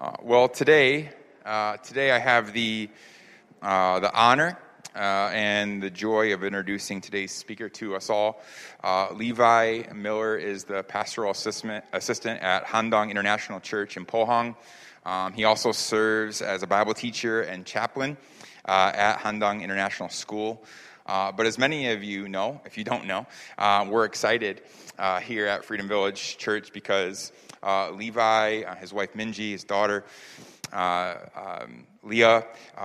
Uh, well, today, uh, today I have the, uh, the honor uh, and the joy of introducing today's speaker to us all. Uh, Levi Miller is the pastoral assistant, assistant at Handong International Church in Pohang. Um, he also serves as a Bible teacher and chaplain uh, at Handong International School. Uh, but as many of you know, if you don't know, uh, we're excited uh, here at Freedom Village Church because uh, Levi, uh, his wife Minji, his daughter um, Leah,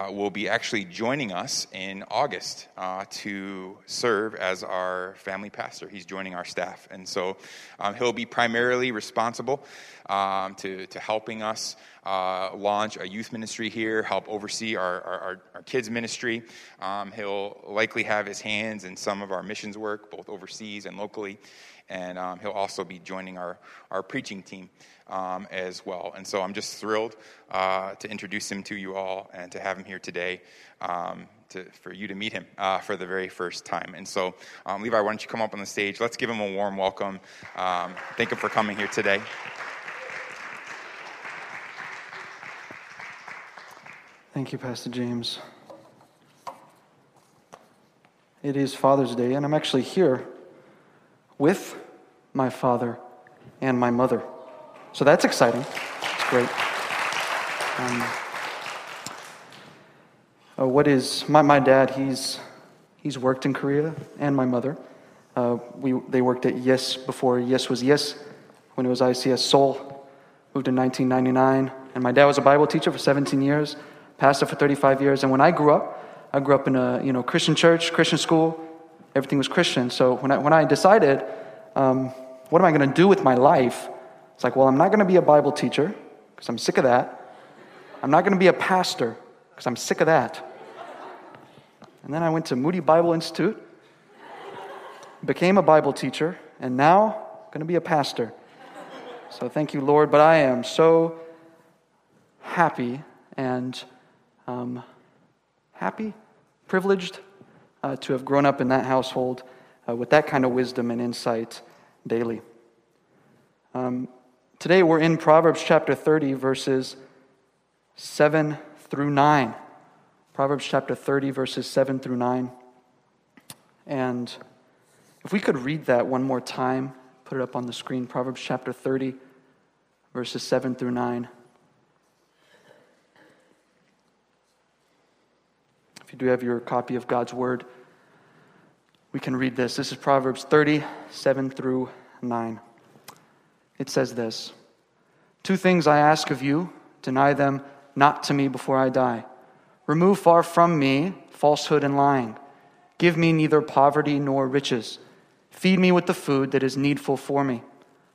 will be actually joining us in August to serve as our family pastor. He's joining our staff. And so um, he'll be primarily responsible um, to, to helping us uh, launch a youth ministry here, help oversee our, our, our kids' ministry. Um, he'll likely have his hands in some of our missions work, both overseas and locally. And um, he'll also be joining our, our preaching team um, as well. And so I'm just thrilled uh, to introduce him to you all and to have him here today. Um, to, for you to meet him uh, for the very first time. And so, um, Levi, why don't you come up on the stage? Let's give him a warm welcome. Um, thank him for coming here today. Thank you, Pastor James. It is Father's Day, and I'm actually here with my father and my mother. So that's exciting. It's great. Um, uh, what is my, my dad? He's he's worked in Korea, and my mother. Uh, we they worked at Yes before Yes was Yes, when it was ICS Seoul. Moved in 1999, and my dad was a Bible teacher for 17 years pastor for 35 years. And when I grew up, I grew up in a you know Christian church, Christian school. Everything was Christian. So when I, when I decided, um, what am I going to do with my life? It's like, well, I'm not going to be a Bible teacher because I'm sick of that. I'm not going to be a pastor because I'm sick of that. And then I went to Moody Bible Institute, became a Bible teacher, and now I'm going to be a pastor. So thank you, Lord. But I am so happy and um, happy, privileged uh, to have grown up in that household uh, with that kind of wisdom and insight daily. Um, today we're in Proverbs chapter 30, verses 7 through 9. Proverbs chapter 30, verses 7 through 9. And if we could read that one more time, put it up on the screen. Proverbs chapter 30, verses 7 through 9. You do have your copy of God's Word, we can read this. This is Proverbs 30, 7 through 9. It says this Two things I ask of you, deny them not to me before I die. Remove far from me falsehood and lying. Give me neither poverty nor riches. Feed me with the food that is needful for me,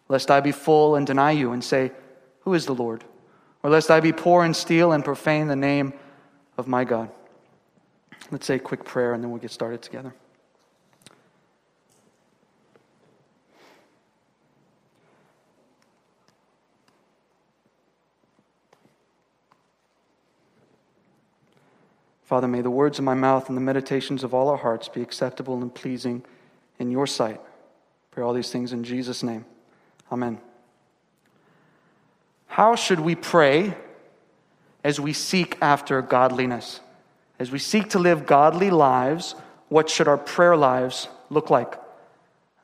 lest I be full and deny you and say, Who is the Lord? Or lest I be poor and steal and profane the name of my God. Let's say a quick prayer and then we'll get started together. Father, may the words of my mouth and the meditations of all our hearts be acceptable and pleasing in your sight. Pray all these things in Jesus' name. Amen. How should we pray as we seek after godliness? As we seek to live godly lives, what should our prayer lives look like?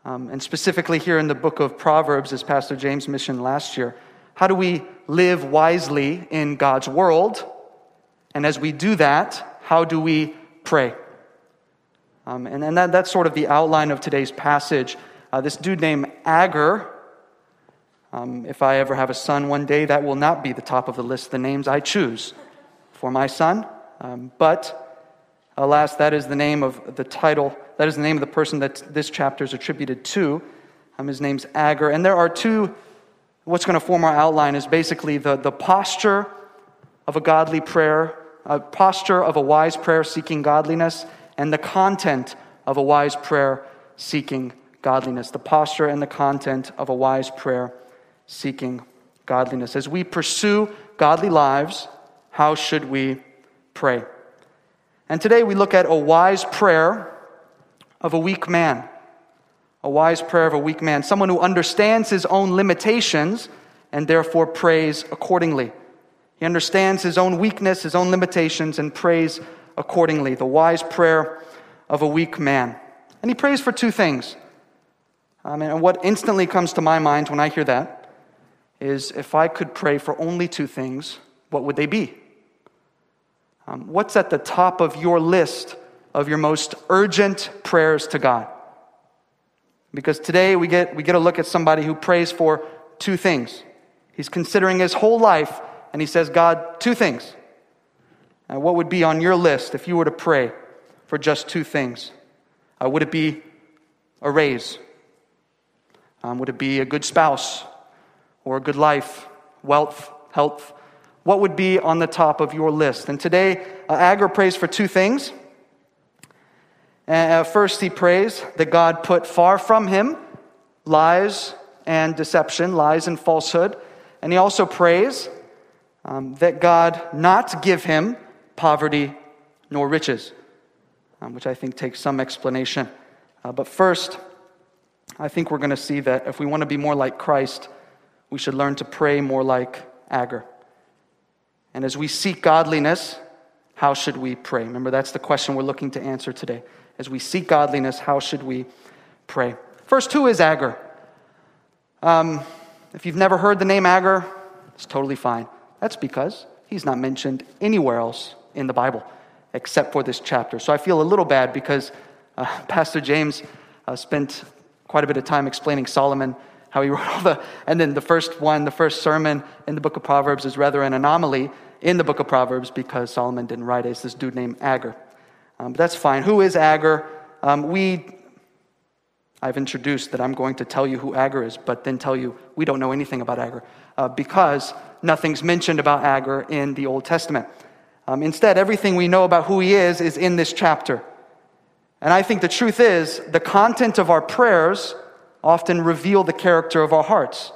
Um, and specifically here in the book of Proverbs, as Pastor James mentioned last year, how do we live wisely in God's world? And as we do that, how do we pray? Um, and and that, that's sort of the outline of today's passage. Uh, this dude named Agur, um, if I ever have a son one day, that will not be the top of the list the names I choose for my son. Um, but alas, that is the name of the title, that is the name of the person that this chapter is attributed to. Um, his name's Agur. And there are two, what's going to form our outline is basically the, the posture of a godly prayer, a posture of a wise prayer seeking godliness, and the content of a wise prayer seeking godliness. The posture and the content of a wise prayer seeking godliness. As we pursue godly lives, how should we pray. And today we look at a wise prayer of a weak man. A wise prayer of a weak man, someone who understands his own limitations and therefore prays accordingly. He understands his own weakness, his own limitations, and prays accordingly. The wise prayer of a weak man. And he prays for two things. And what instantly comes to my mind when I hear that is if I could pray for only two things, what would they be? Um, what's at the top of your list of your most urgent prayers to God? Because today we get, we get a look at somebody who prays for two things. He's considering his whole life and he says, God, two things. And what would be on your list if you were to pray for just two things? Uh, would it be a raise? Um, would it be a good spouse or a good life, wealth, health? What would be on the top of your list? And today, uh, Agur prays for two things. Uh, first, he prays that God put far from him lies and deception, lies and falsehood. And he also prays um, that God not give him poverty nor riches, um, which I think takes some explanation. Uh, but first, I think we're going to see that if we want to be more like Christ, we should learn to pray more like Agur. And as we seek godliness, how should we pray? Remember, that's the question we're looking to answer today. As we seek godliness, how should we pray? First, who is Agur? Um, if you've never heard the name Agur, it's totally fine. That's because he's not mentioned anywhere else in the Bible except for this chapter. So I feel a little bad because uh, Pastor James uh, spent quite a bit of time explaining Solomon, how he wrote all the, and then the first one, the first sermon in the book of Proverbs is rather an anomaly in the book of Proverbs because Solomon didn't write it. It's this dude named Agur. Um, but that's fine. Who is Agur? Um, we, I've introduced that I'm going to tell you who Agur is, but then tell you we don't know anything about Agur uh, because nothing's mentioned about Agur in the Old Testament. Um, instead, everything we know about who he is is in this chapter. And I think the truth is, the content of our prayers often reveal the character of our hearts.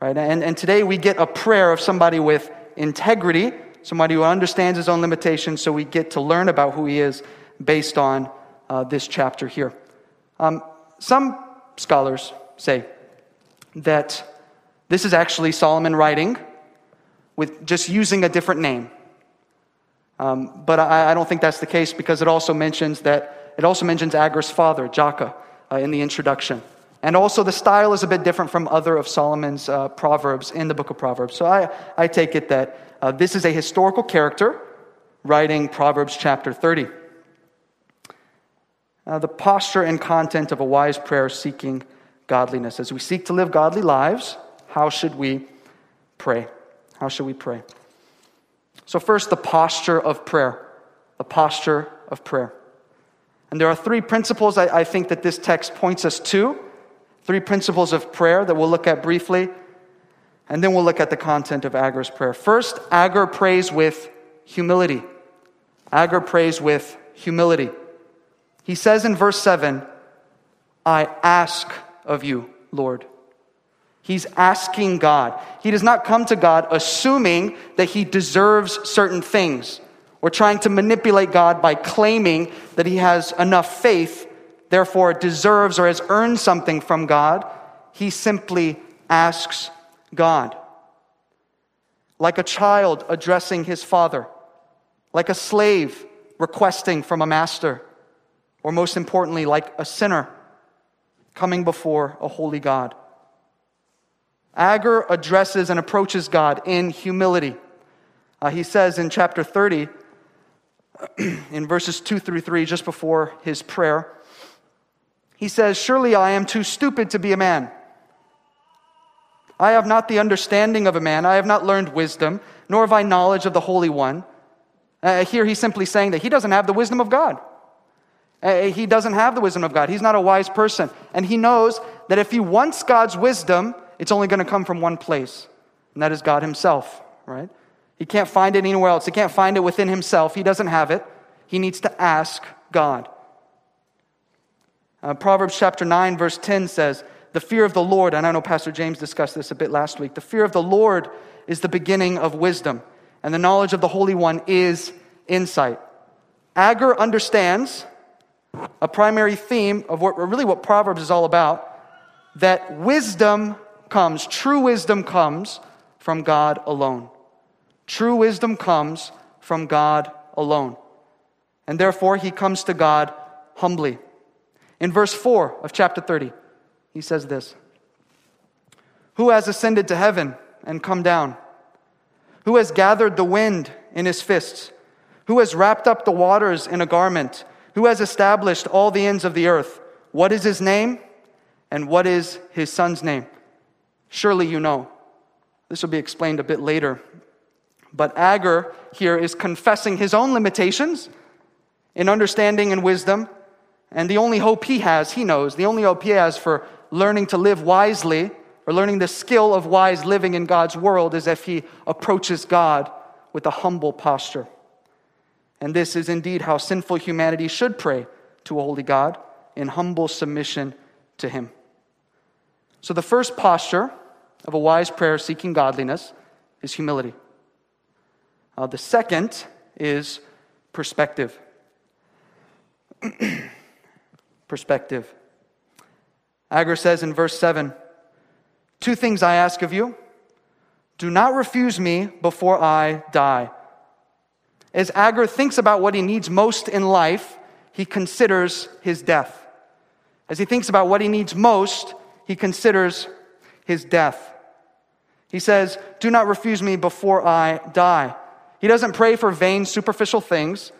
Right? And, and today we get a prayer of somebody with integrity, somebody who understands his own limitations, so we get to learn about who he is based on uh, this chapter here. Um, some scholars say that this is actually Solomon writing with just using a different name. Um, but I, I, don't think that's the case because it also mentions that it also mentions Agur's father, Jakeh, uh, in the introduction. And also, the style is a bit different from other of Solomon's uh, proverbs in the book of Proverbs. So I, I take it that uh, this is a historical character writing Proverbs chapter 30. Uh, the posture and content of a wise prayer seeking godliness. As we seek to live godly lives, how should we pray? How should we pray? So, first, the posture of prayer. The posture of prayer. And there are three principles I, I think that this text points us to. Three principles of prayer that we'll look at briefly. And then we'll look at the content of Agur's prayer. First, Agur prays with humility. Agur prays with humility. He says in verse 7, I ask of you, Lord. He's asking God. He does not come to God assuming that he deserves certain things. We're trying to manipulate God by claiming that he has enough faith, therefore deserves or has earned something from God. He simply asks God. Like a child addressing his father, like a slave requesting from a master, or most importantly, like a sinner coming before a holy God. Agur addresses and approaches God in humility. Uh, he says in chapter 30, in verses 2 through 3, just before his prayer, he says, Surely I am too stupid to be a man. I have not the understanding of a man. I have not learned wisdom, nor have I knowledge of the Holy One. Uh, here he's simply saying that he doesn't have the wisdom of God. Uh, he doesn't have the wisdom of God. He's not a wise person. And he knows that if he wants God's wisdom, it's only going to come from one place, and that is God himself, right? He can't find it anywhere else. He can't find it within himself. He doesn't have it. He needs to ask God. Uh, Proverbs chapter 9, verse 10 says, The fear of the Lord, and I know Pastor James discussed this a bit last week, the fear of the Lord is the beginning of wisdom, and the knowledge of the Holy One is insight. Agur understands a primary theme of what really what Proverbs is all about that wisdom comes, true wisdom comes from God alone. True wisdom comes from God alone. And therefore, he comes to God humbly. In verse 4 of chapter 30, he says this Who has ascended to heaven and come down? Who has gathered the wind in his fists? Who has wrapped up the waters in a garment? Who has established all the ends of the earth? What is his name? And what is his son's name? Surely you know. This will be explained a bit later. But Agur here is confessing his own limitations in understanding and wisdom. And the only hope he has, he knows, the only hope he has for learning to live wisely or learning the skill of wise living in God's world is if he approaches God with a humble posture. And this is indeed how sinful humanity should pray to a holy God in humble submission to him. So, the first posture of a wise prayer seeking godliness is humility. Uh, the second is perspective. perspective. Agur says in verse 7 Two things I ask of you. Do not refuse me before I die. As Agur thinks about what he needs most in life, he considers his death. As he thinks about what he needs most, he considers his death. He says, Do not refuse me before I die. He doesn't pray for vain, superficial things,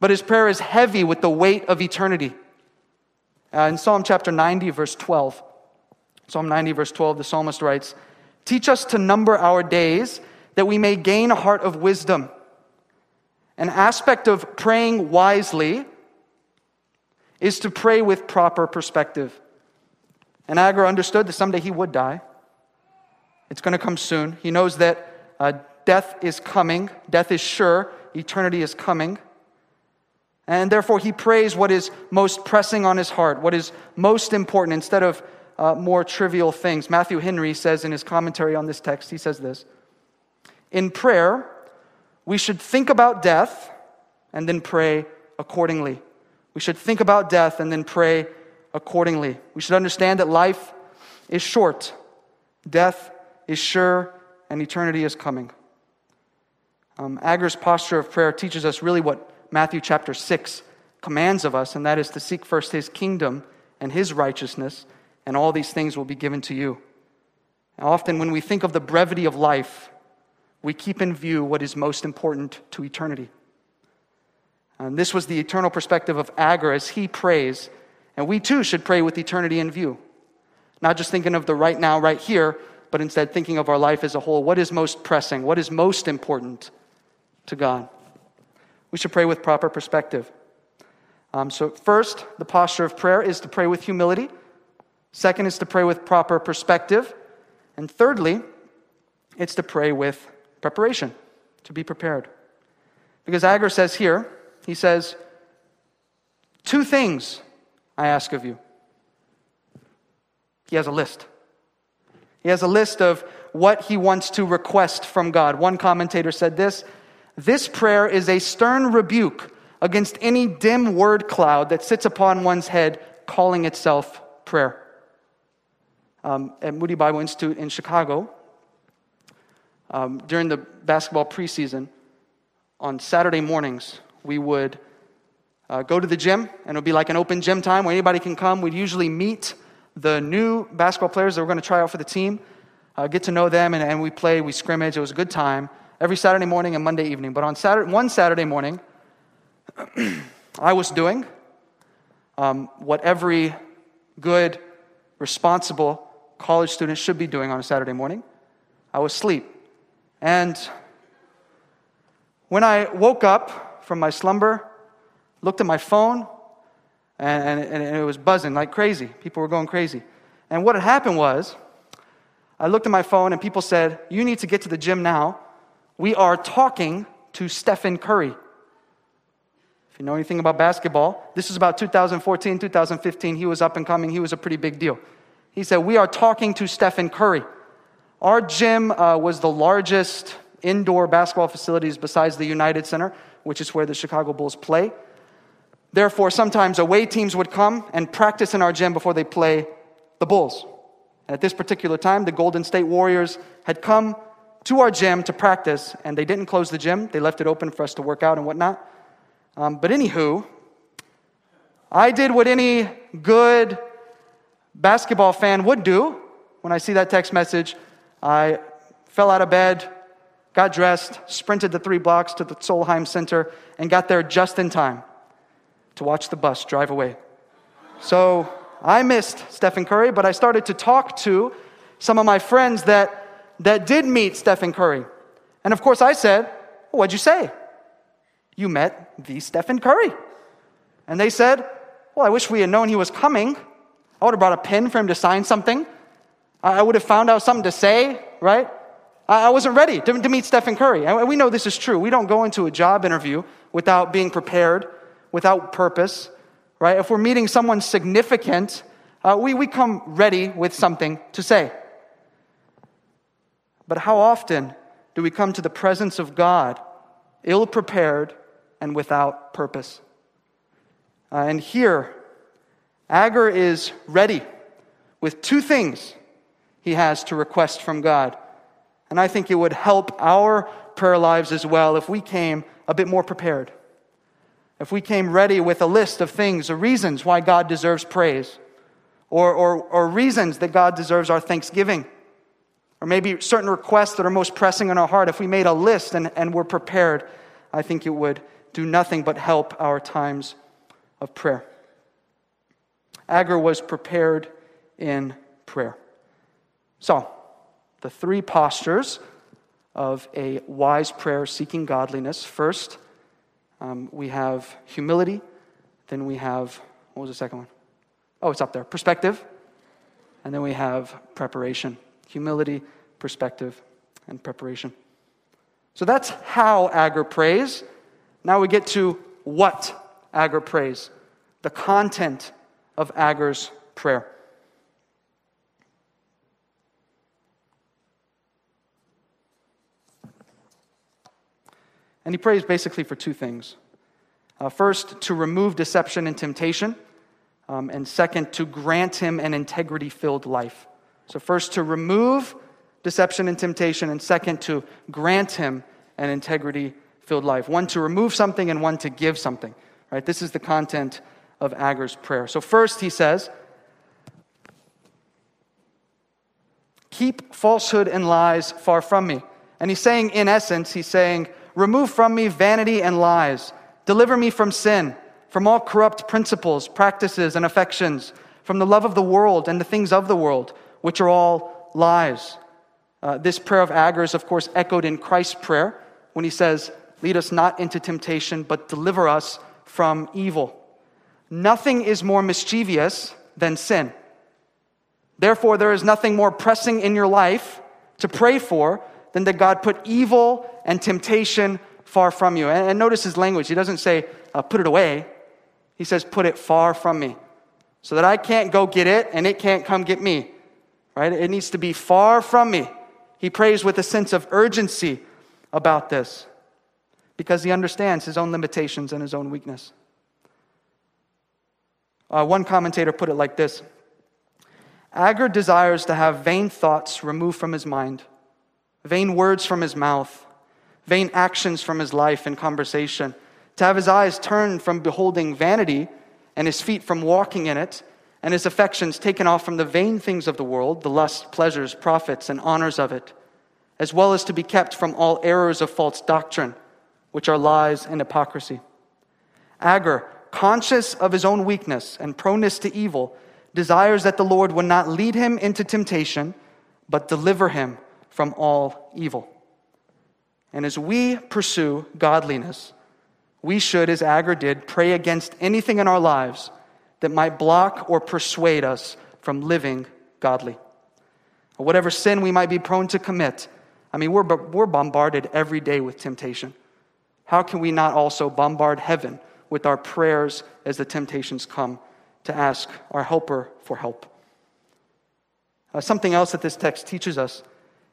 but his prayer is heavy with the weight of eternity. Uh, in Psalm chapter 90, verse 12, Psalm 90, verse 12, the psalmist writes, Teach us to number our days that we may gain a heart of wisdom. An aspect of praying wisely is to pray with proper perspective. And Agur understood that someday he would die. It's going to come soon. He knows that uh, death is coming, death is sure, eternity is coming. And therefore, he prays what is most pressing on his heart, what is most important, instead of uh, more trivial things. Matthew Henry says in his commentary on this text, he says this In prayer, we should think about death and then pray accordingly. We should think about death and then pray accordingly. We should understand that life is short, death is sure, and eternity is coming. Um, Agur's posture of prayer teaches us really what Matthew chapter 6 commands of us, and that is to seek first his kingdom and his righteousness, and all these things will be given to you. Often, when we think of the brevity of life, we keep in view what is most important to eternity. And this was the eternal perspective of Agur as he prays, and we too should pray with eternity in view. Not just thinking of the right now, right here, but instead thinking of our life as a whole. What is most pressing? What is most important? to God. We should pray with proper perspective. Um, so, first, the posture of prayer is to pray with humility. Second is to pray with proper perspective. And thirdly, it's to pray with preparation, to be prepared. Because Agur says here, he says, Two things I ask of you. He has a list. He has a list of what he wants to request from God. One commentator said this this prayer is a stern rebuke against any dim word cloud that sits upon one's head, calling itself prayer. Um, at Moody Bible Institute in Chicago, um, during the basketball preseason, on Saturday mornings, we would uh, go to the gym, and it would be like an open gym time where anybody can come. We'd usually meet the new basketball players that were going to try out for the team, uh, get to know them, and, and we play, we scrimmage. It was a good time every Saturday morning and Monday evening. But on Saturday, one Saturday morning, I was doing um, what every good, responsible college student should be doing on a Saturday morning. I was asleep. And when I woke up from my slumber, looked at my phone, and, and, and, it was buzzing like crazy. People were going crazy. And what had happened was, I looked at my phone, and people said, You need to get to the gym now we are talking to Stephen Curry. If you know anything about basketball, this is about 2014, 2015. He was up and coming, he was a pretty big deal. He said, We are talking to Stephen Curry. Our gym uh, was the largest indoor basketball facilities besides the United Center, which is where the Chicago Bulls play. Therefore, sometimes away teams would come and practice in our gym before they play the Bulls. And at this particular time, the Golden State Warriors had come to our gym to practice, and they didn't close the gym. They left it open for us to work out and whatnot. Um, but anywho, I did what any good basketball fan would do when I see that text message. I fell out of bed, got dressed, sprinted the three blocks to the Solheim Center, and got there just in time to watch the bus drive away. So I missed Stephen Curry, but I started to talk to some of my friends that, that did meet Stephen Curry. And of course, I said, well, What'd you say? You met the Stephen Curry. And they said, Well, I wish we had known he was coming. I would have brought a pen for him to sign something. I would have found out something to say, right? I wasn't ready to, meet Stephen Curry. And we know this is true. We don't go into a job interview without being prepared, without purpose, right? If we're meeting someone significant, uh, we, we come ready with something to say. But how often do we come to the presence of God ill prepared and without purpose? Uh, and here, Agur is ready with two things he has to request from God. And I think it would help our prayer lives as well if we came a bit more prepared. If we came ready with a list of things or reasons why God deserves praise, or, or, or reasons that God deserves our thanksgiving, or maybe certain requests that are most pressing in our heart, if we made a list and, and were prepared, I think it would do nothing but help our times of prayer. Agur was prepared in prayer. So, the three postures of a wise prayer seeking godliness. First, um, we have humility. Then we have, what was the second one? Oh, it's up there perspective. And then we have preparation. Humility, perspective, and preparation. So that's how Agur prays. Now we get to what Agur prays, the content of Agur's prayer. And he prays basically for two things. Uh, first, to remove deception and temptation. Um, and second, to grant him an integrity filled life. So, first, to remove deception and temptation. And second, to grant him an integrity filled life. One to remove something and one to give something. Right? This is the content of Agur's prayer. So, first, he says, Keep falsehood and lies far from me. And he's saying, in essence, he's saying, Remove from me vanity and lies. Deliver me from sin, from all corrupt principles, practices, and affections, from the love of the world and the things of the world, which are all lies. Uh, this prayer of Agur is, of course, echoed in Christ's prayer when he says, Lead us not into temptation, but deliver us from evil. Nothing is more mischievous than sin. Therefore, there is nothing more pressing in your life to pray for than that God put evil and temptation far from you. And, and notice his language. He doesn't say, uh, put it away. He says, put it far from me. So that I can't go get it and it can't come get me. Right? It needs to be far from me. He prays with a sense of urgency about this because he understands his own limitations and his own weakness. Uh, one commentator put it like this Agur desires to have vain thoughts removed from his mind vain words from his mouth, vain actions from his life and conversation, to have his eyes turned from beholding vanity and his feet from walking in it, and his affections taken off from the vain things of the world, the lusts, pleasures, profits, and honors of it, as well as to be kept from all errors of false doctrine, which are lies and hypocrisy. Agur, conscious of his own weakness and proneness to evil, desires that the Lord would not lead him into temptation, but deliver him from all evil. And as we pursue godliness, we should, as Agur did, pray against anything in our lives that might block or persuade us from living godly. Or whatever sin we might be prone to commit. I mean, we're, we're bombarded every day with temptation. How can we not also bombard heaven with our prayers as the temptations come to ask our helper for help? Uh, something else that this text teaches us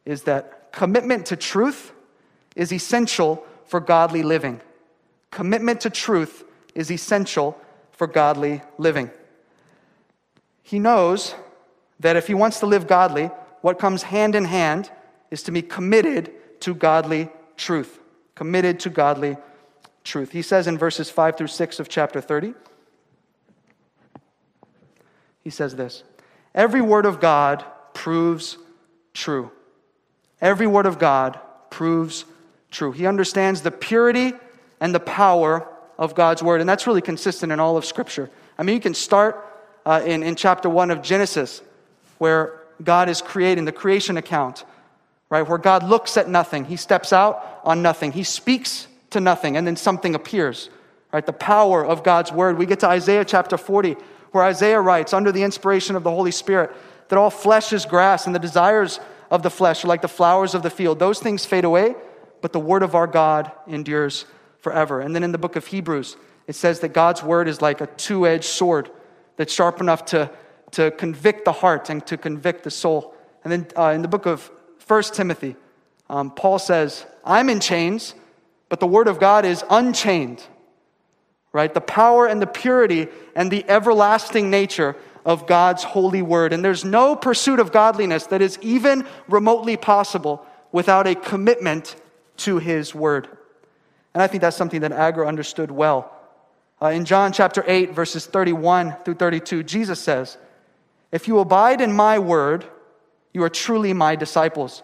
is that commitment to truth is essential for godly living. Commitment to truth is essential for godly living. He knows that if he wants to live godly, what comes hand in hand is to be committed to godly truth. Committed to godly truth. He says in verses 5 through 6 of chapter 30, he says this Every word of God proves true. Every word of God proves true. He understands the purity and the power of God's word, and that's really consistent in all of Scripture. I mean, you can start uh, in, in chapter 1 of Genesis, where God is creating the creation account, right? Where God looks at nothing, He steps out on nothing, He speaks to nothing, and then something appears, right? The power of God's word. We get to Isaiah chapter 40, where Isaiah writes, under the inspiration of the Holy Spirit, that all flesh is grass, and the desires of the flesh are like the flowers of the field. Those things fade away, but the word of our God endures forever. And then in the book of Hebrews, it says that God's word is like a two edged sword that's sharp enough to, to convict the heart and to convict the soul. And then uh, in the book of 1 Timothy, um, Paul says, I'm in chains, but the word of God is unchained. Right? The power and the purity and the everlasting nature of God's holy word. And there's no pursuit of godliness that is even remotely possible without a commitment to his word. And I think that's something that Agur understood well. Uh, in John chapter 8, verses 31 through 32, Jesus says, If you abide in my word, you are truly my disciples.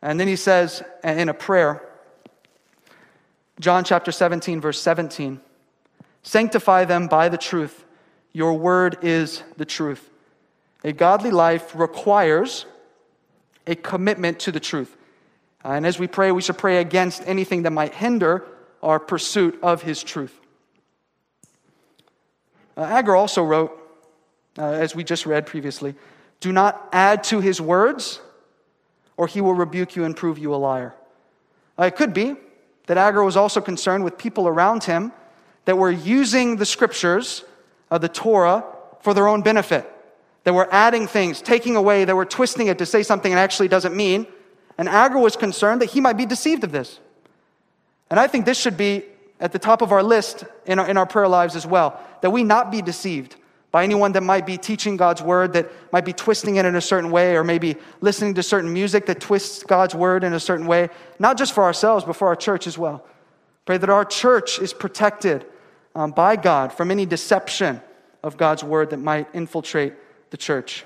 And then he says in a prayer, John chapter 17, verse 17, Sanctify them by the truth. Your word is the truth. A godly life requires a commitment to the truth. Uh, and as we pray, we should pray against anything that might hinder our pursuit of His truth. Uh, Agur also wrote, uh, as we just read previously, do not add to His words, or He will rebuke you and prove you a liar. Uh, it could be that Agur was also concerned with people around him that were using the scriptures, of the Torah, for their own benefit. That were adding things, taking away, that were twisting it to say something it actually doesn't mean. And Agur was concerned that he might be deceived of this. And I think this should be at the top of our list in our, in our prayer lives as well that we not be deceived by anyone that might be teaching God's word, that might be twisting it in a certain way, or maybe listening to certain music that twists God's word in a certain way, not just for ourselves, but for our church as well. Pray that our church is protected um, by God from any deception of God's word that might infiltrate the church.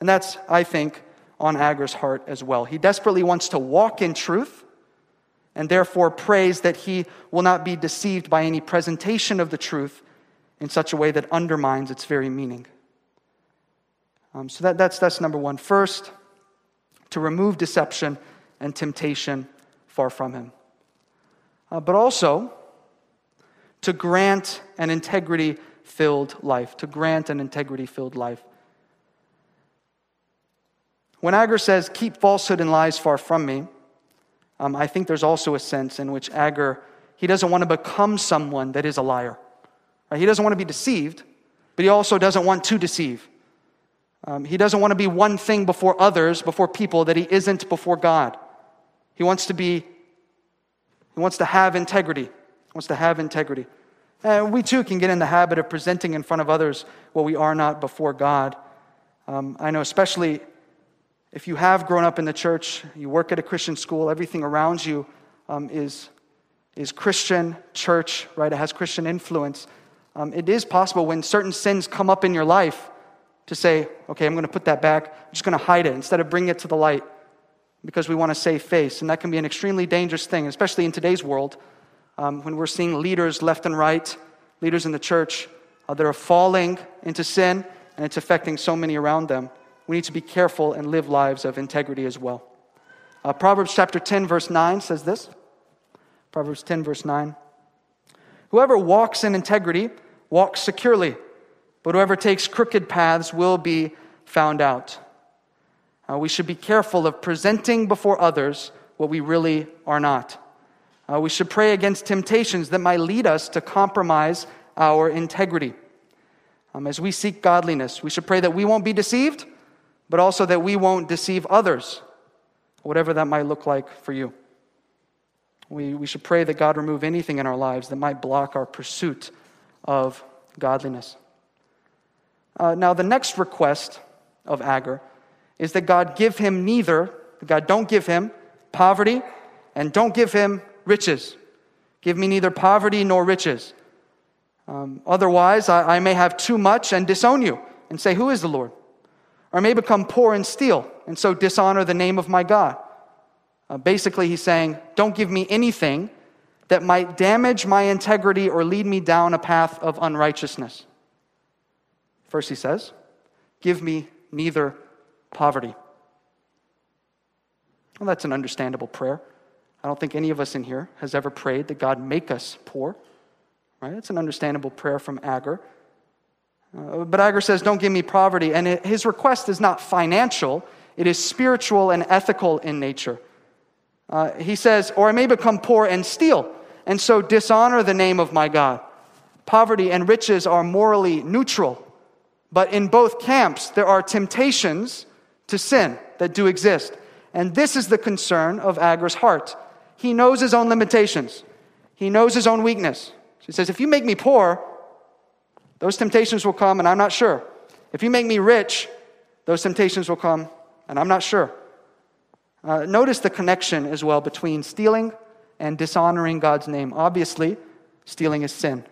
And that's, I think, on Agur's heart as well. He desperately wants to walk in truth and therefore prays that he will not be deceived by any presentation of the truth in such a way that undermines its very meaning. Um, so that, that's, that's number one. First, to remove deception and temptation far from him. Uh, but also, to grant an integrity filled life. To grant an integrity filled life. When Agur says, keep falsehood and lies far from me, um, I think there's also a sense in which Agur, he doesn't want to become someone that is a liar. Right? He doesn't want to be deceived, but he also doesn't want to deceive. Um, he doesn't want to be one thing before others, before people, that he isn't before God. He wants to be, he wants to have integrity. He wants to have integrity. And we too can get in the habit of presenting in front of others what we are not before God. Um, I know, especially if you have grown up in the church, you work at a Christian school, everything around you um, is, is Christian church, right? It has Christian influence. Um, it is possible when certain sins come up in your life to say, okay, I'm going to put that back. I'm just going to hide it instead of bring it to the light because we want to save face. And that can be an extremely dangerous thing, especially in today's world um, when we're seeing leaders left and right, leaders in the church uh, that are falling into sin and it's affecting so many around them we need to be careful and live lives of integrity as well. Uh, Proverbs chapter 10, verse 9 says this Proverbs 10, verse 9. Whoever walks in integrity walks securely, but whoever takes crooked paths will be found out. Uh, we should be careful of presenting before others what we really are not. Uh, we should pray against temptations that might lead us to compromise our integrity. Um, as we seek godliness, we should pray that we won't be deceived but also that we won't deceive others, whatever that might look like for you. We, we should pray that God remove anything in our lives that might block our pursuit of godliness. Uh, now, the next request of Agur is that God give him neither, God don't give him poverty, and don't give him riches. Give me neither poverty nor riches. Um, otherwise, I, I may have too much and disown you and say, Who is the Lord? Or may become poor and steal, and so dishonor the name of my God. Uh, basically, he's saying, Don't give me anything that might damage my integrity or lead me down a path of unrighteousness. First, he says, Give me neither poverty. Well, that's an understandable prayer. I don't think any of us in here has ever prayed that God make us poor. Right? It's an understandable prayer from Agur. Uh, but Agur says, Don't give me poverty. And his request is not financial, it is spiritual and ethical in nature. Uh, he says, Or I may become poor and steal, and so dishonor the name of my God. Poverty and riches are morally neutral, but in both camps, there are temptations to sin that do exist. And this is the concern of Agur's heart. He knows his own limitations, he knows his own weakness. So he says, If you make me poor, those temptations will come, and I'm not sure. If you make me rich, those temptations will come, and I'm not sure. Uh, notice the connection as well between stealing and dishonoring God's name. Obviously, stealing is sin.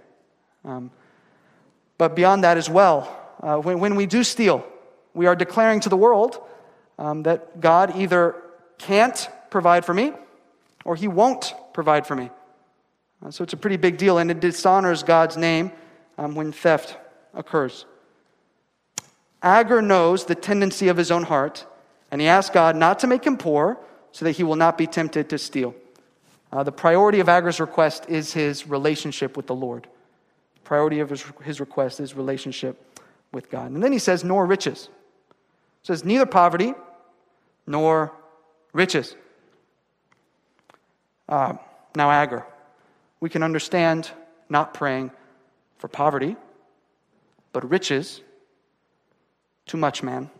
Um, but beyond that as well, uh, when, when we do steal, we are declaring to the world um, that God either can't provide for me or he won't provide for me. Uh, so it's a pretty big deal, and it dishonors God's name um, when theft occurs. Agur knows the tendency of his own heart, and he asks God not to make him poor so that he will not be tempted to steal. Uh, the priority of Agur's request is his relationship with the Lord. The priority of his, his request is relationship with God. And then he says, nor riches. He says, neither poverty nor riches. Uh, now, Agur, we can understand not praying for poverty, but riches, too much, man.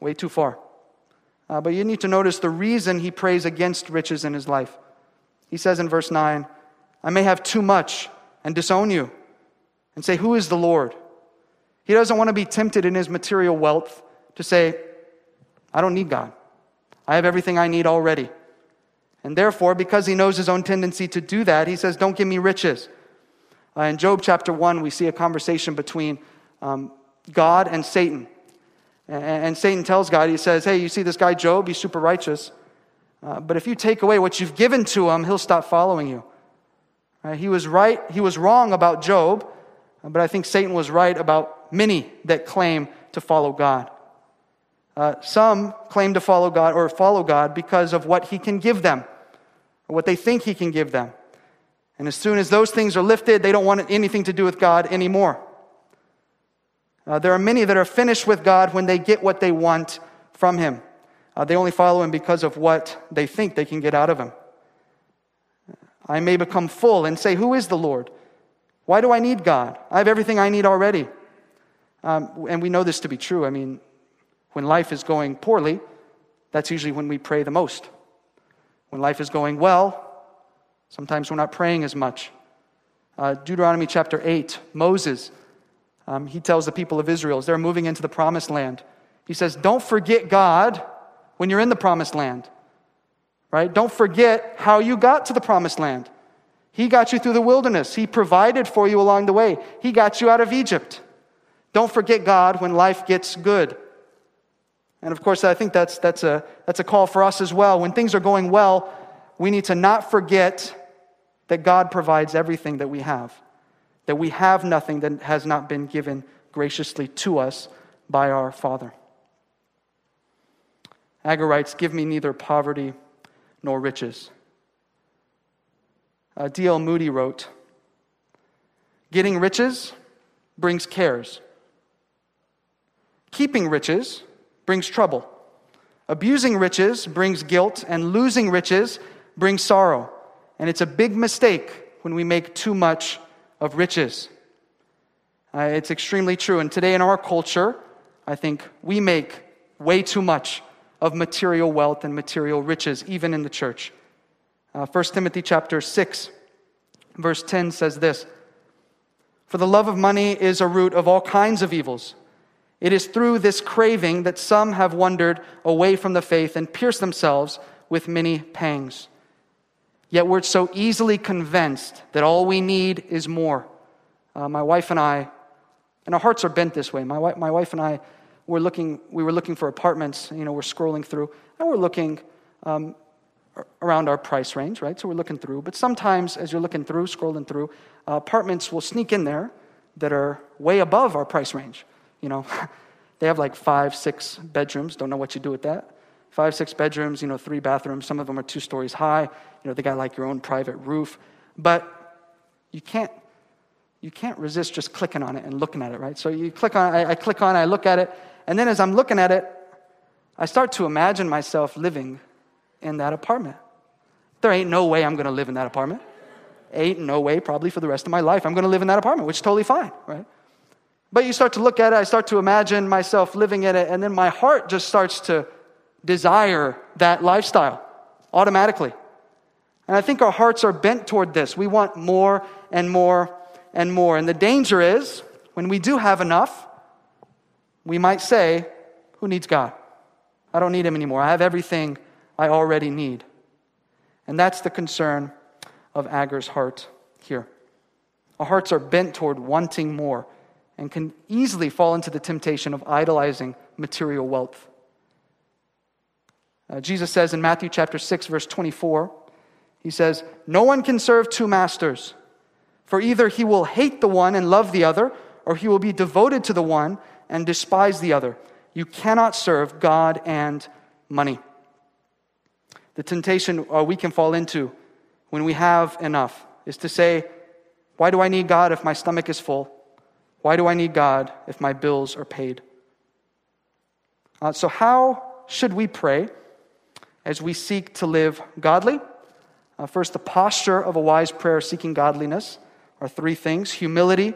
Way too far. Uh, but you need to notice the reason he prays against riches in his life. He says in verse 9, I may have too much and disown you and say, Who is the Lord? He doesn't want to be tempted in his material wealth to say, I don't need God. I have everything I need already. And therefore, because he knows his own tendency to do that, he says, Don't give me riches. Uh, in Job chapter 1, we see a conversation between um, God and Satan. And, and, Satan tells God, He says, Hey, you see this guy Job? He's super righteous. Uh, but if you take away what you've given to him, he'll stop following you. Uh, he was right, he was wrong about Job, but I think Satan was right about many that claim to follow God. Uh, some claim to follow God or follow God because of what he can give them, or what they think he can give them. And as soon as those things are lifted, they don't want anything to do with God anymore. Uh, there are many that are finished with God when they get what they want from him. Uh, they only follow him because of what they think they can get out of him. I may become full and say, Who is the Lord? Why do I need God? I have everything I need already. Um, and we know this to be true. I mean, when life is going poorly, that's usually when we pray the most. When life is going well, sometimes we're not praying as much. Uh, Deuteronomy chapter 8, Moses, um, he tells the people of Israel as they're moving into the promised land, he says, Don't forget God when you're in the promised land. Right? Don't forget how you got to the promised land. He got you through the wilderness. He provided for you along the way. He got you out of Egypt. Don't forget God when life gets good. And of course, I think that's, that's, a, that's a call for us as well. When things are going well, we need to not forget that God provides everything that we have, that we have nothing that has not been given graciously to us by our Father. Agur writes, Give me neither poverty nor riches. Uh, D.L. Moody wrote, Getting riches brings cares. Keeping riches brings trouble. Abusing riches brings guilt, and losing riches brings sorrow. And it's a big mistake when we make too much of riches. Uh, it's extremely true. And today in our culture, I think we make way too much of material wealth and material riches, even in the church. Uh, 1 Timothy chapter 6, verse 10 says this For the love of money is a root of all kinds of evils. It is through this craving that some have wandered away from the faith and pierced themselves with many pangs. Yet we're so easily convinced that all we need is more. Uh, my wife and I, and our hearts are bent this way. My, wife, my wife and I were looking, we were looking for apartments. You know, we're scrolling through, and we're looking um, around our price range, right? So we're looking through. But sometimes, as you're looking through, scrolling through, uh, apartments will sneak in there that are way above our price range. You know, they have like five, six bedrooms. Don't know what you do with that. Five, six bedrooms, you know, three bathrooms. Some of them are two stories high. You know, they got like your own private roof. But you can't, you can't resist just clicking on it and looking at it, right? So you click on I, I click on I look at it, and then as I'm looking at it, I start to imagine myself living in that apartment. There ain't no way I'm to live in that apartment. Ain't no way, probably for the rest of my life, I'm to live in that apartment, which is totally fine, right? But you start to look at it, I start to imagine myself living in it, and then my heart just starts to desire that lifestyle automatically. And I think our hearts are bent toward this. We want more and more and more. And the danger is when we do have enough, we might say, Who needs God? I don't need Him anymore. I have everything I already need. And that's the concern of Agur's heart here. Our hearts are bent toward wanting more and can easily fall into the temptation of idolizing material wealth. Uh, Jesus says in Matthew chapter 6 verse 24, he says, "No one can serve two masters, for either he will hate the one and love the other, or he will be devoted to the one and despise the other. You cannot serve God and money." The temptation uh, we can fall into when we have enough is to say, Why do I need God if my stomach is full? Why do I need God if my bills are paid? Uh, so, how should we pray as we seek to live godly? Uh, first, the posture of a wise prayer seeking godliness are three things humility,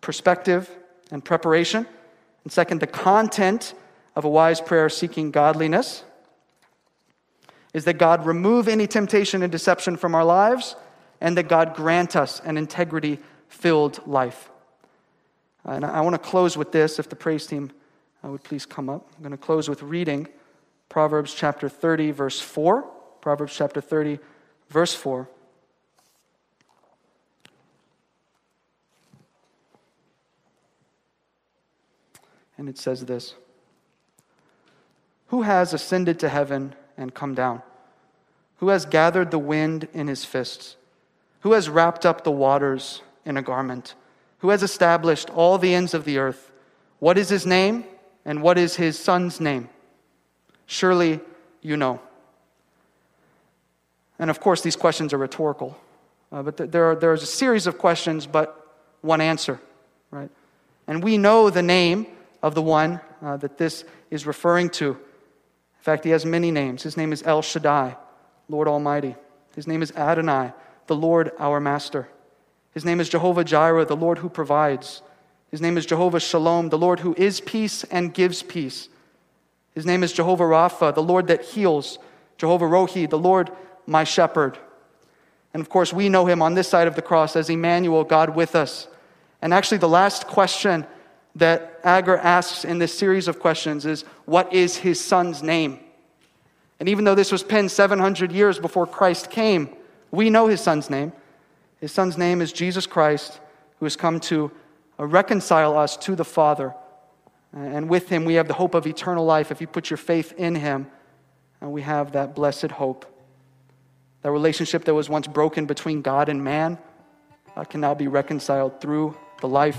perspective, and preparation. And second, the content of a wise prayer seeking godliness is that God remove any temptation and deception from our lives, and that God grant us an integrity filled life. And I want to close with this, if the praise team uh, would please come up. I'm going to close with reading Proverbs chapter 30, verse 4. Proverbs chapter 30, verse 4. And it says this Who has ascended to heaven and come down? Who has gathered the wind in his fists? Who has wrapped up the waters in a garment? Who has established all the ends of the earth? What is his name and what is his son's name? Surely you know. And of course, these questions are rhetorical. Uh, but there are, there's a series of questions, but one answer, right? And we know the name of the one uh, that this is referring to. In fact, he has many names. His name is El Shaddai, Lord Almighty. His name is Adonai, the Lord our Master. His name is Jehovah Jireh, the Lord who provides. His name is Jehovah Shalom, the Lord who is peace and gives peace. His name is Jehovah Rapha, the Lord that heals. Jehovah Rohi, the Lord my shepherd. And of course, we know him on this side of the cross as Emmanuel, God with us. And actually, the last question that Agur asks in this series of questions is what is his son's name? And even though this was penned 700 years before Christ came, we know his son's name. His son's name is Jesus Christ, who has come to reconcile us to the Father. And with him, we have the hope of eternal life. If you put your faith in him, and we have that blessed hope. That relationship that was once broken between God and man uh, can now be reconciled through the life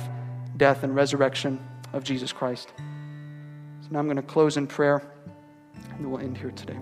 death, and resurrection of Jesus Christ. So now I'm going to close in prayer and we'll end here today.